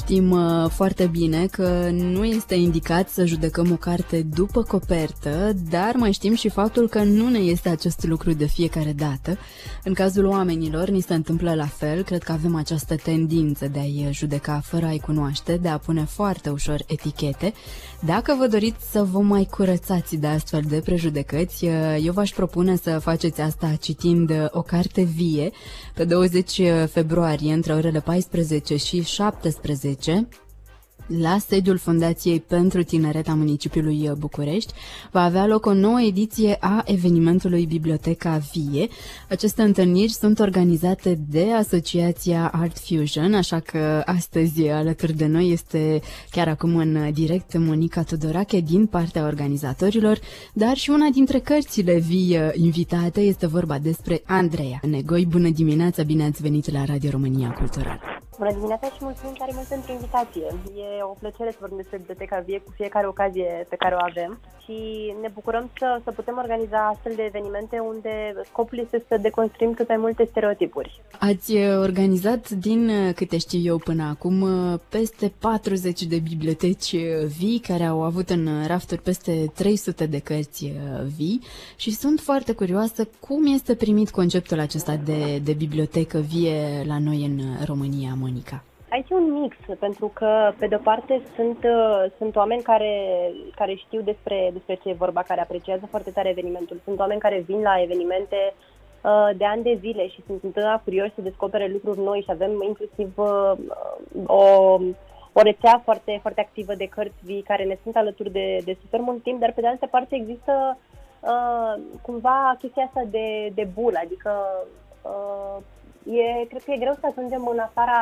Știm uh, foarte bine că nu este indicat să judecăm o carte după copertă, dar mai știm și faptul că nu ne este acest lucru de fiecare dată. În cazul oamenilor ni se întâmplă la fel, cred că avem această tendință de a-i judeca fără a-i cunoaște, de a pune foarte ușor etichete. Dacă vă doriți să vă mai curățați de astfel de prejudecăți, uh, eu v-aș propune să faceți asta citind uh, o carte vie pe 20 februarie între orele 14 și 17 2010, la sediul Fundației pentru Tineret a municipiului București va avea loc o nouă ediție a evenimentului Biblioteca Vie. Aceste întâlniri sunt organizate de Asociația Art Fusion, așa că astăzi alături de noi este chiar acum în direct Monica Tudorache din partea organizatorilor, dar și una dintre cărțile vii invitate este vorba despre Andreea Negoi. Bună dimineața, bine ați venit la Radio România Cultural! Bună dimineața și mulțumim tare mult pentru invitație. E o plăcere să vorbim despre Biblioteca Vie cu fiecare ocazie pe care o avem și ne bucurăm să, să putem organiza astfel de evenimente unde scopul este să deconstruim cât mai multe stereotipuri. Ați organizat, din câte știu eu până acum, peste 40 de biblioteci vii care au avut în rafturi peste 300 de cărți vii și sunt foarte curioasă cum este primit conceptul acesta de, de bibliotecă vie la noi în România, Monica? Aici e un mix, pentru că, pe de-o parte, sunt, uh, sunt oameni care, care știu despre, despre ce e vorba, care apreciază foarte tare evenimentul. Sunt oameni care vin la evenimente uh, de ani de zile și sunt întotdeauna curioși să descopere lucruri noi și avem inclusiv uh, o, o rețea foarte, foarte activă de cărți vii care ne sunt alături de, de super mult timp, dar pe de altă parte există uh, cumva chestia asta de, de bul, adică uh, e, cred că e greu să ajungem în afara,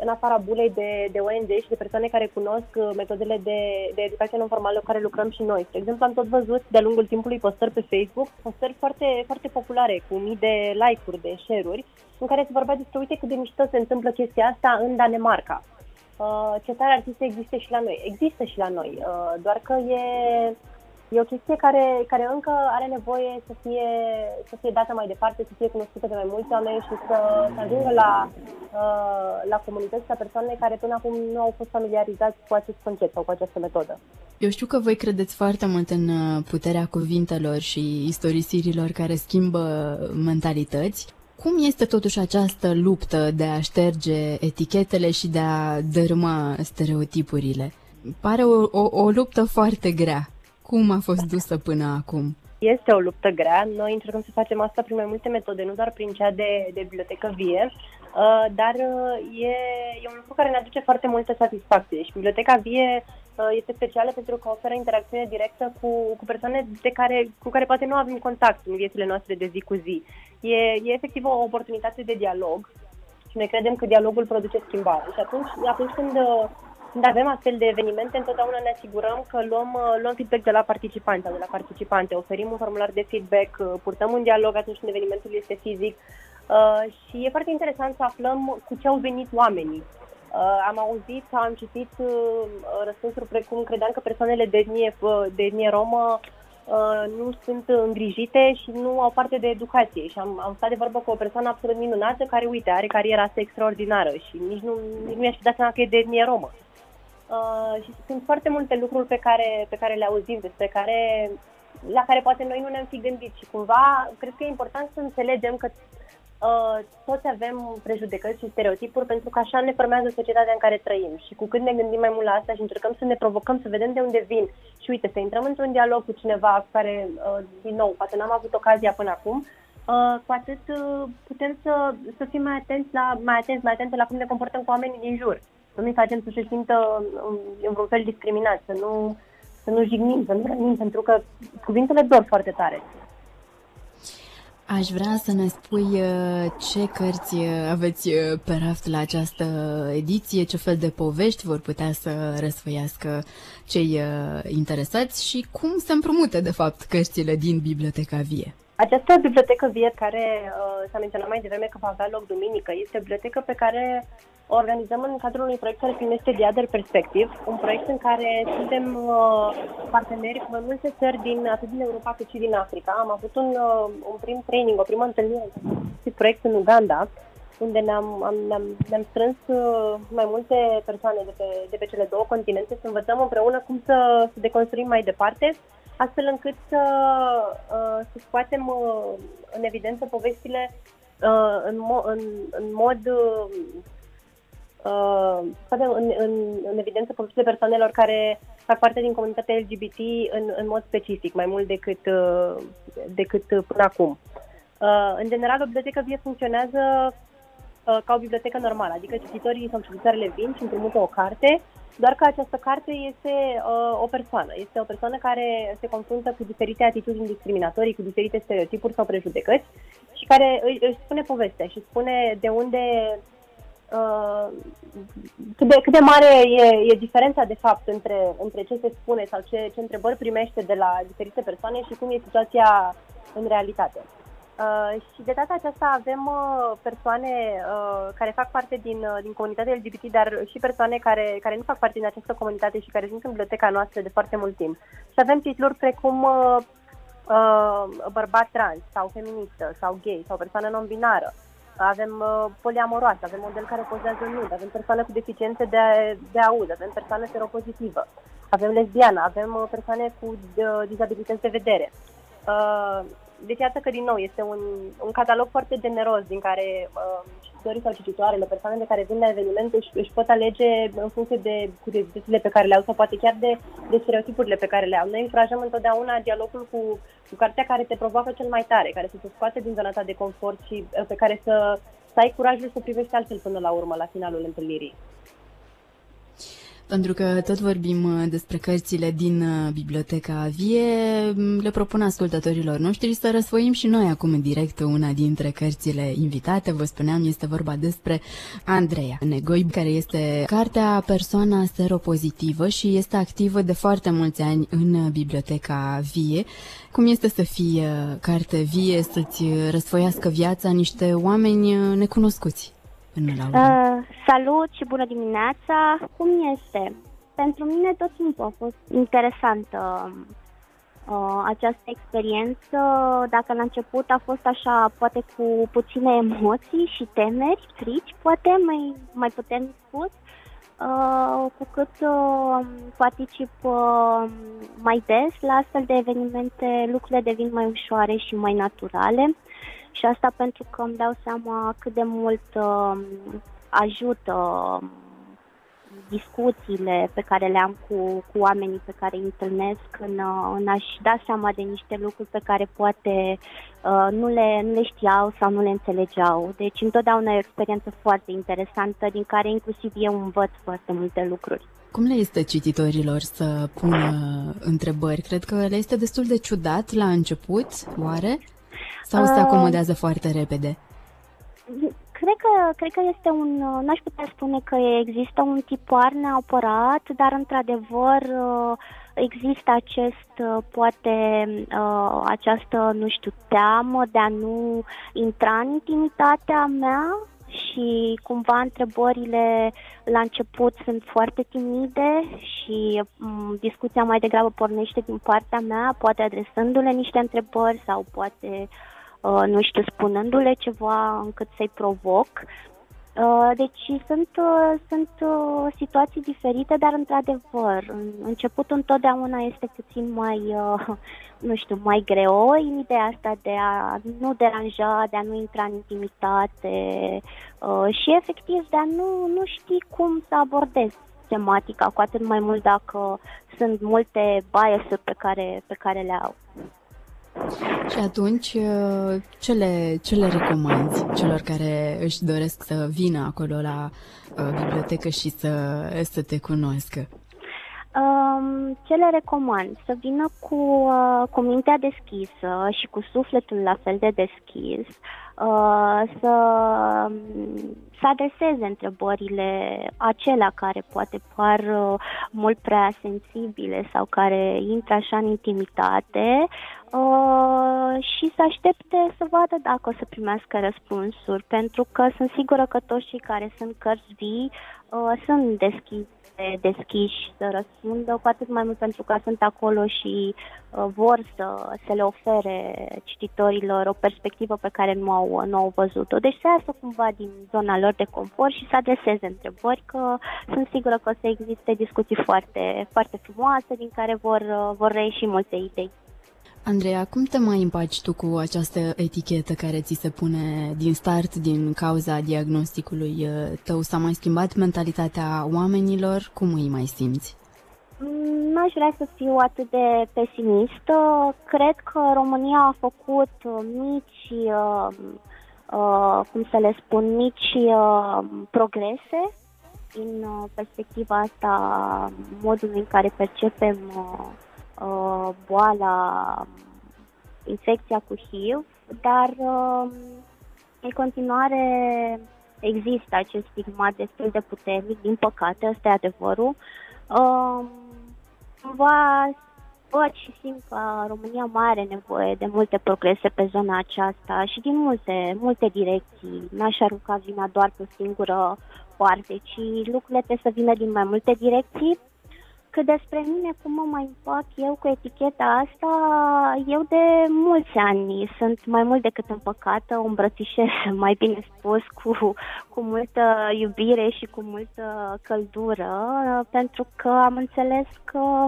în afara bulei de, de ONG și de persoane care cunosc uh, metodele de, de educație non-formală cu care lucrăm și noi. De exemplu, am tot văzut de-a lungul timpului postări pe Facebook, postări foarte, foarte populare, cu mii de like-uri, de share-uri, în care se vorbea despre, uite cât de mișto se întâmplă chestia asta în Danemarca. Uh, ce tare ar fi să existe și la noi. Există și la noi, uh, doar că e E o chestie care, care încă are nevoie să fie, să fie dată mai departe, să fie cunoscută de mai mulți oameni și să, să ajungă la, uh, la comunități, la persoane care până acum nu au fost familiarizați cu acest concept sau cu această metodă. Eu știu că voi credeți foarte mult în uh, puterea cuvintelor și istorisirilor care schimbă mentalități. Cum este totuși această luptă de a șterge etichetele și de a dărâma stereotipurile? Pare o, o, o luptă foarte grea. Cum a fost dusă până acum? Este o luptă grea. Noi încercăm să facem asta prin mai multe metode, nu doar prin cea de, de bibliotecă vie, uh, dar uh, e, e un lucru care ne aduce foarte multă satisfacție. Și biblioteca vie uh, este specială pentru că oferă interacțiune directă cu, cu persoane de care, cu care poate nu avem contact în viețile noastre de zi cu zi. E, e efectiv o oportunitate de dialog și noi credem că dialogul produce schimbare. Și atunci, atunci când când avem astfel de evenimente, întotdeauna ne asigurăm că luăm, uh, luăm feedback de la participanți sau de la participante, oferim un formular de feedback, uh, purtăm un dialog atunci când evenimentul este fizic uh, și e foarte interesant să aflăm cu ce au venit oamenii. Uh, am auzit, am citit uh, răspunsuri precum credeam că persoanele de etnie, uh, de etnie romă uh, nu sunt îngrijite și nu au parte de educație. Și am, am stat de vorbă cu o persoană absolut minunată care, uite, are cariera asta extraordinară și nici nu, nici nu mi-aș fi dat seama că e de etnie romă. Uh, Uh, și sunt foarte multe lucruri pe care, pe care le auzim, despre care, la care poate noi nu ne-am fi gândit. Și cumva cred că e important să înțelegem că uh, toți avem prejudecăți și stereotipuri pentru că așa ne formează societatea în care trăim. Și cu cât ne gândim mai mult la asta și încercăm să ne provocăm, să vedem de unde vin. Și uite, să intrăm într-un dialog cu cineva cu care, uh, din nou, poate n-am avut ocazia până acum, Uh, cu atât uh, putem să, să fim mai atenți, la, mai atenți, mai atente la cum ne comportăm cu oamenii din jur să nu-i facem să se simtă în vreun fel discriminat, să nu, să nu jignim, să nu rănim, pentru că cuvintele dor foarte tare. Aș vrea să ne spui uh, ce cărți uh, aveți uh, pe raft la această ediție, ce fel de povești vor putea să răsfăiască cei interesați și cum se împrumută, de fapt, cărțile din Biblioteca Vie. Această bibliotecă vie care uh, s-a menționat mai devreme că va avea loc duminică este o bibliotecă pe care organizăm în cadrul unui proiect care se numește The Other Perspective, un proiect în care suntem uh, parteneri cu mai multe țări din atât din Europa cât și din Africa. Am avut un, uh, un prim training, o primă întâlnire cu proiect în Uganda, unde ne-am, am, ne-am, ne-am strâns uh, mai multe persoane de pe, de pe cele două continente să învățăm împreună cum să, să deconstruim mai departe, astfel încât să, uh, să scoatem uh, în evidență povestile în, mo- în, în mod uh, în, în, în evidență povestile persoanelor care fac parte din comunitatea LGBT în, în mod specific, mai mult decât, uh, decât până acum. Uh, în general, o bibliotecă vie funcționează uh, ca o bibliotecă normală, adică cititorii sau cititoarele vin și împrumută o carte, doar că această carte este uh, o persoană. Este o persoană care se confruntă cu diferite atitudini discriminatorii, cu diferite stereotipuri sau prejudecăți și care își spune povestea și spune de unde Uh, cât, de, cât de mare e, e diferența, de fapt, între, între ce se spune sau ce, ce întrebări primește de la diferite persoane și cum e situația în realitate. Uh, și de data aceasta avem uh, persoane uh, care fac parte din, uh, din comunitatea LGBT, dar și persoane care, care nu fac parte din această comunitate și care sunt în biblioteca noastră de foarte mult timp. Și avem titluri precum uh, uh, bărbat trans sau feministă sau gay sau persoană non-binară. Uh, avem uh, poliamoroase, avem model care pozează nud, avem persoane cu deficiențe de, de auz, avem persoane seropozitivă, avem lesbiană, avem uh, persoane cu uh, dizabilități de vedere. Uh, deci iată că din nou este un, un catalog foarte generos din care uh, cititorii sau cititoarele, persoanele care vin la evenimente își, își pot alege în funcție de curiozitățile pe care le au sau poate chiar de, de stereotipurile pe care le au. Noi încurajăm întotdeauna dialogul cu, cu cartea care te provoacă cel mai tare, care să te scoate din zona ta de confort și uh, pe care să, să ai curajul să privești altfel până la urmă, la finalul întâlnirii. Pentru că tot vorbim uh, despre cărțile din uh, Biblioteca Vie, mm, le propun ascultătorilor noștri să răsfoim și noi acum în direct una dintre cărțile invitate. Vă spuneam, este vorba despre Andreea Negoi, care este cartea Persoana seropozitivă și este activă de foarte mulți ani în Biblioteca Vie. Cum este să fie uh, carte vie, să-ți răsfoiască viața niște oameni necunoscuți? Uh, salut și bună dimineața! Cum este? Pentru mine tot timpul a fost interesantă uh, această experiență. Dacă la început a fost așa, poate cu puține emoții și temeri, frici, poate mai, mai putem spus, uh, cu cât uh, particip uh, mai des la astfel de evenimente, lucrurile devin mai ușoare și mai naturale. Și asta pentru că îmi dau seama cât de mult uh, ajută um, discuțiile pe care le am cu, cu oamenii pe care îi întâlnesc în, uh, în a-și da seama de niște lucruri pe care poate uh, nu, le, nu le știau sau nu le înțelegeau. Deci întotdeauna e o experiență foarte interesantă din care inclusiv eu învăț foarte multe lucruri. Cum le este cititorilor să pună întrebări? Cred că le este destul de ciudat la început, oare? Sau se acomodează uh, foarte repede? Cred că, cred că este un, n-aș putea spune că există un tipar neapărat, dar într-adevăr uh, există acest, uh, poate, uh, această, nu știu, teamă de a nu intra în intimitatea mea și cumva întrebările la început sunt foarte timide și m- discuția mai degrabă pornește din partea mea, poate adresându-le niște întrebări sau poate Uh, nu știu, spunându-le ceva încât să-i provoc. Uh, deci sunt, uh, sunt situații diferite, dar într-adevăr, începutul întotdeauna este puțin mai, nu știu, mai greu în ideea asta de a nu deranja, de a nu intra în intimitate și efectiv de a nu, nu ști cum să abordezi tematica, cu atât mai mult dacă sunt multe bias pe care, pe care le au. Și atunci, uh, ce le, ce le recomanzi celor care își doresc să vină acolo la uh, bibliotecă și să, să te cunoască? Um, ce le recomand? Să vină cu, uh, cu mintea deschisă și cu sufletul la fel de deschis, uh, să, să adreseze întrebările acelea care poate par uh, mult prea sensibile sau care intră așa în intimitate uh, și să aștepte să vadă dacă o să primească răspunsuri, pentru că sunt sigură că toți cei care sunt cărți vii uh, sunt deschiși deschiși să răspundă, cu atât mai mult pentru că sunt acolo și uh, vor să, să le ofere cititorilor o perspectivă pe care nu au, nu au văzut-o. Deci să iasă cumva din zona lor de confort și să adreseze întrebări, că sunt sigură că o să existe discuții foarte, foarte frumoase din care vor, uh, vor reieși multe idei. Andreea, cum te mai împaci tu cu această etichetă care ți se pune din start din cauza diagnosticului uh, tău? S-a mai schimbat mentalitatea oamenilor? Cum îi mai simți? Mm, n-aș vrea să fiu atât de pesimistă. Cred că România a făcut uh, mici, uh, uh, cum să le spun, mici uh, progrese din uh, perspectiva asta, modul în care percepem uh, uh, boala, infecția cu HIV, dar uh, în continuare există acest stigmat destul de puternic, din păcate, ăsta e adevărul. Uh, cumva văd și simt că România mai are nevoie de multe progrese pe zona aceasta și din multe, multe direcții. N-aș arunca vina doar pe o singură parte, ci lucrurile trebuie să vină din mai multe direcții că despre mine, cum mă mai împac eu cu eticheta asta, eu de mulți ani sunt mai mult decât împăcată, o îmbrățișez, mai bine spus, cu, cu multă iubire și cu multă căldură, pentru că am înțeles că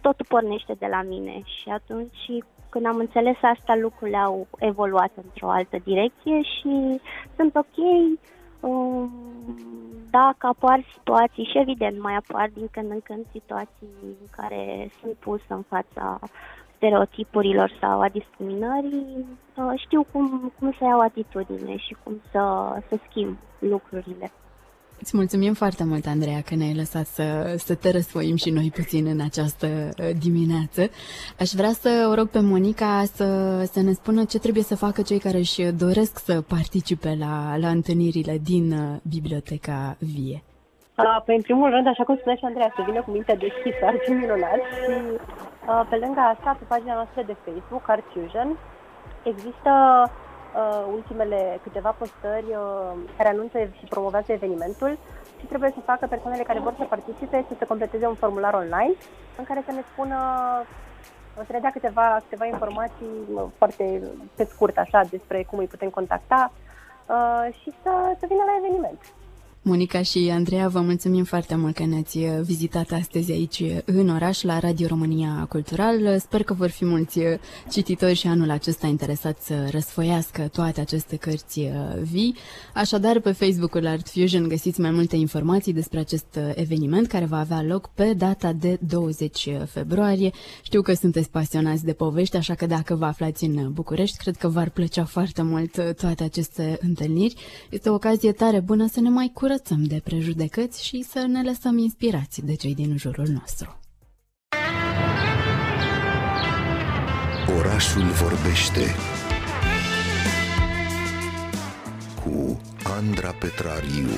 totul pornește de la mine. Și atunci când am înțeles asta, lucrurile au evoluat într-o altă direcție și sunt ok. Um, dacă apar situații și evident mai apar din când în când situații în care sunt pus în fața stereotipurilor sau a discriminării, uh, știu cum, cum să iau atitudine și cum să, să schimb lucrurile. Îți mulțumim foarte mult, Andreea, că ne-ai lăsat să, să te răsfoim și noi puțin în această uh, dimineață. Aș vrea să o rog pe Monica să, să ne spună ce trebuie să facă cei care își doresc să participe la, la întâlnirile din uh, Biblioteca Vie. Păi, în primul rând, așa cum spunea și Andreea, să vină cu mintea deschisă, ar fi minunat și pe lângă asta, pe pagina noastră de Facebook, Art Fusion, există uh, ultimele câteva postări uh, care anunță și promovează evenimentul și trebuie să facă persoanele care vor să participe să se completeze un formular online în care să ne spună să ne dea câteva, câteva informații uh, foarte pe scurt așa despre cum îi putem contacta uh, și să, să vină la eveniment. Monica și Andreea, vă mulțumim foarte mult că ne-ați vizitat astăzi aici în oraș, la Radio România Cultural. Sper că vor fi mulți cititori și anul acesta interesați să răsfoiască toate aceste cărți uh, vii. Așadar, pe Facebook-ul Art Fusion găsiți mai multe informații despre acest uh, eveniment care va avea loc pe data de 20 februarie. Știu că sunteți pasionați de povești, așa că dacă vă aflați în București, cred că v-ar plăcea foarte mult uh, toate aceste întâlniri. Este o ocazie tare bună să ne mai curățăm curățăm de prejudecăți și să ne lăsăm inspirați de cei din jurul nostru. Orașul vorbește cu Andra Petrariu.